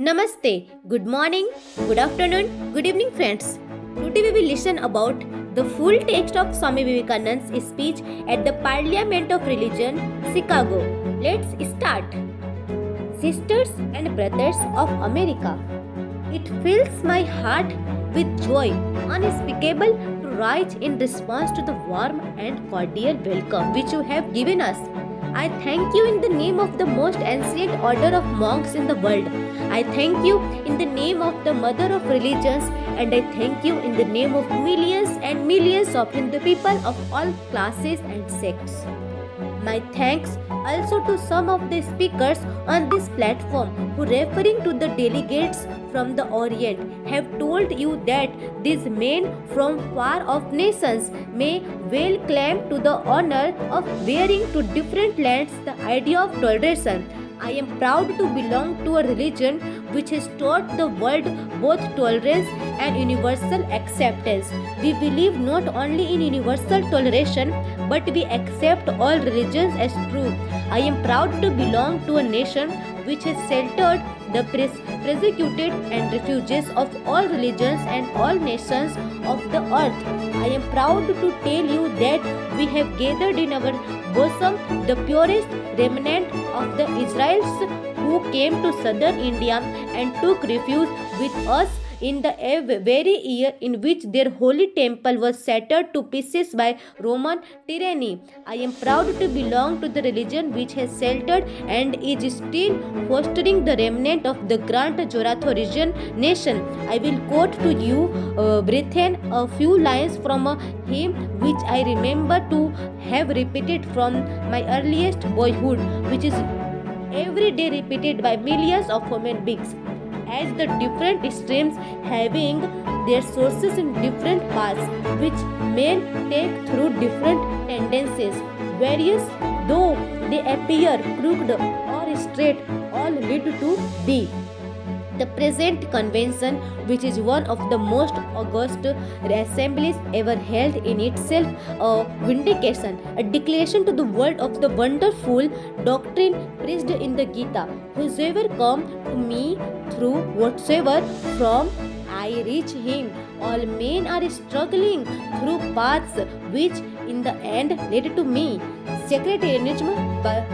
Namaste, good morning, good afternoon, good evening, friends. Today we will listen about the full text of Swami Vivekananda's speech at the Parliament of Religion, Chicago. Let's start. Sisters and brothers of America, it fills my heart with joy unspeakable to write in response to the warm and cordial welcome which you have given us. I thank you in the name of the most ancient order of monks in the world. I thank you in the name of the mother of religions, and I thank you in the name of millions and millions of Hindu people of all classes and sects. My thanks also to some of the speakers on this platform who, referring to the delegates from the Orient, have told you that these men from far off nations may well claim to the honor of bearing to different lands the idea of toleration. I am proud to belong to a religion which has taught the world both tolerance and universal acceptance. We believe not only in universal toleration but we accept all religions as true. I am proud to belong to a nation which has sheltered the pres- persecuted and refugees of all religions and all nations of the earth. I am proud to tell you that we have gathered in our bosom the purest remnant of the Israelites who came to southern India and took refuge with us in the very year in which their holy temple was shattered to pieces by Roman tyranny. I am proud to belong to the religion which has sheltered and is still fostering the remnant of the Grand Zoroastrian nation. I will quote to you, uh, brethren, a few lines from a hymn which I remember to have repeated from my earliest boyhood, which is every day repeated by millions of human beings as the different streams having their sources in different paths which men take through different tendencies. Various though they appear crooked or straight all lead to thee the present convention, which is one of the most august assemblies ever held, in itself a vindication, a declaration to the world of the wonderful doctrine preached in the Gita. Whosoever come to me through whatsoever from I reach him. All men are struggling through paths which in the end lead to me. Sectarianism,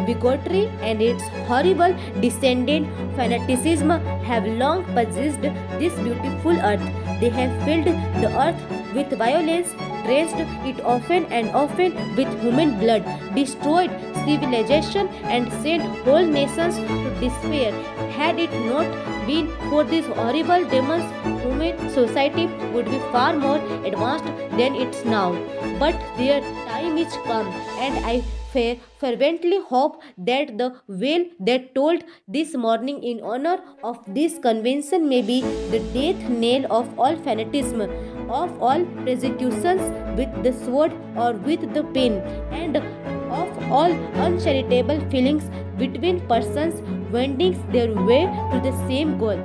bigotry, and its horrible descendant fanaticism have long possessed this beautiful earth. They have filled the earth with violence, drenched it often and often with human blood, destroyed civilization, and sent whole nations to despair. Had it not been for these horrible demons, human society would be far more advanced than it's now. But their time is come, and I fervently hope that the well that tolled this morning in honor of this convention may be the death knell of all fanaticism, of all persecutions with the sword or with the pen, and of all uncharitable feelings between persons wending their way to the same goal.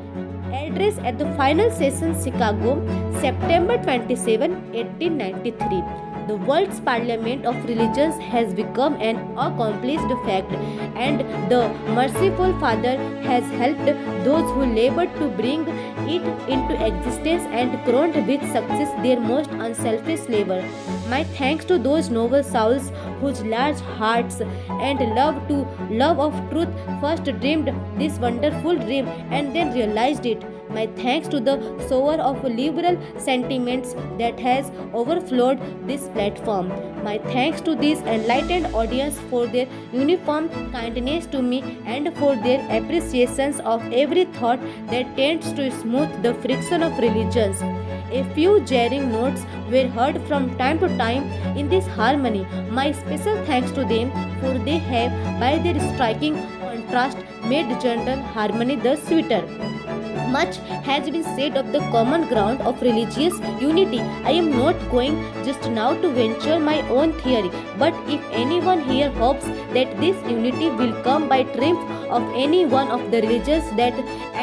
Address at the final session, Chicago, September 27, 1893. The world's parliament of religions has become an accomplished fact, and the merciful Father has helped those who labored to bring it into existence and crowned with success their most unselfish labor. My thanks to those noble souls whose large hearts and love to love of truth first dreamed this wonderful dream and then realized it. My thanks to the sower of liberal sentiments that has overflowed this platform. My thanks to this enlightened audience for their uniform kindness to me and for their appreciations of every thought that tends to smooth the friction of religions. A few jarring notes were heard from time to time in this harmony. My special thanks to them, for they have, by their striking contrast, made general harmony the sweeter. Much has been said of the common ground of religious unity. I am not going just now to venture my own theory, but if anyone here hopes that this unity will come by triumph of any one of the religions that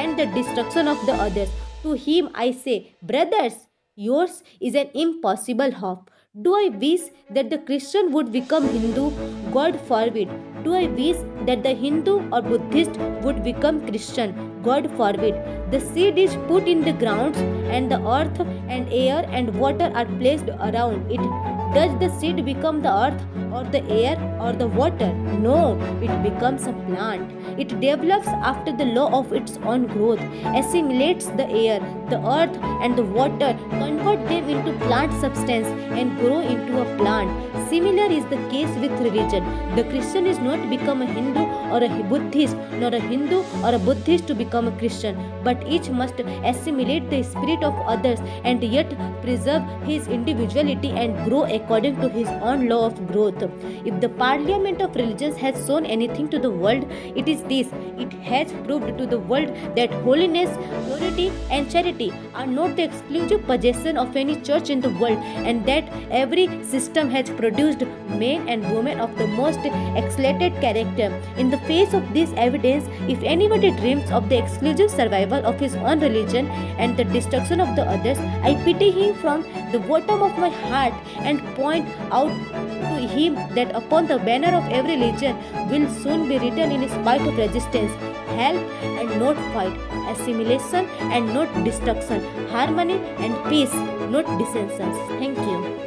and the destruction of the others, to him I say, brothers, yours is an impossible hope. Do I wish that the Christian would become Hindu? God forbid. Do I wish that the Hindu or Buddhist would become Christian? God forbid. The seed is put in the grounds, and the earth and air and water are placed around it. Does the seed become the earth or the air or the water? No, it becomes a plant. It develops after the law of its own growth, assimilates the air, the earth, and the water, convert them into plant substance, and grow into a plant. Similar is the case with religion. The Christian is not become a Hindu or a Buddhist, nor a Hindu or a Buddhist to become a Christian, but each must assimilate the spirit of others and yet preserve his individuality and grow according to his own law of growth. If the parliament of religions has shown anything to the world, it is this it has proved to the world that holiness, purity, and charity are not the exclusive possession of any church in the world, and that every system has produced men and women of the most exalted character. In the face of this evidence, if anybody dreams of the exclusive survival of his own religion and the destruction of the others, I pity him from the bottom of my heart and point out to him that upon the banner of every religion will soon be written in spite of resistance, help and not fight, assimilation and not destruction, harmony and peace, not dissensions. Thank you.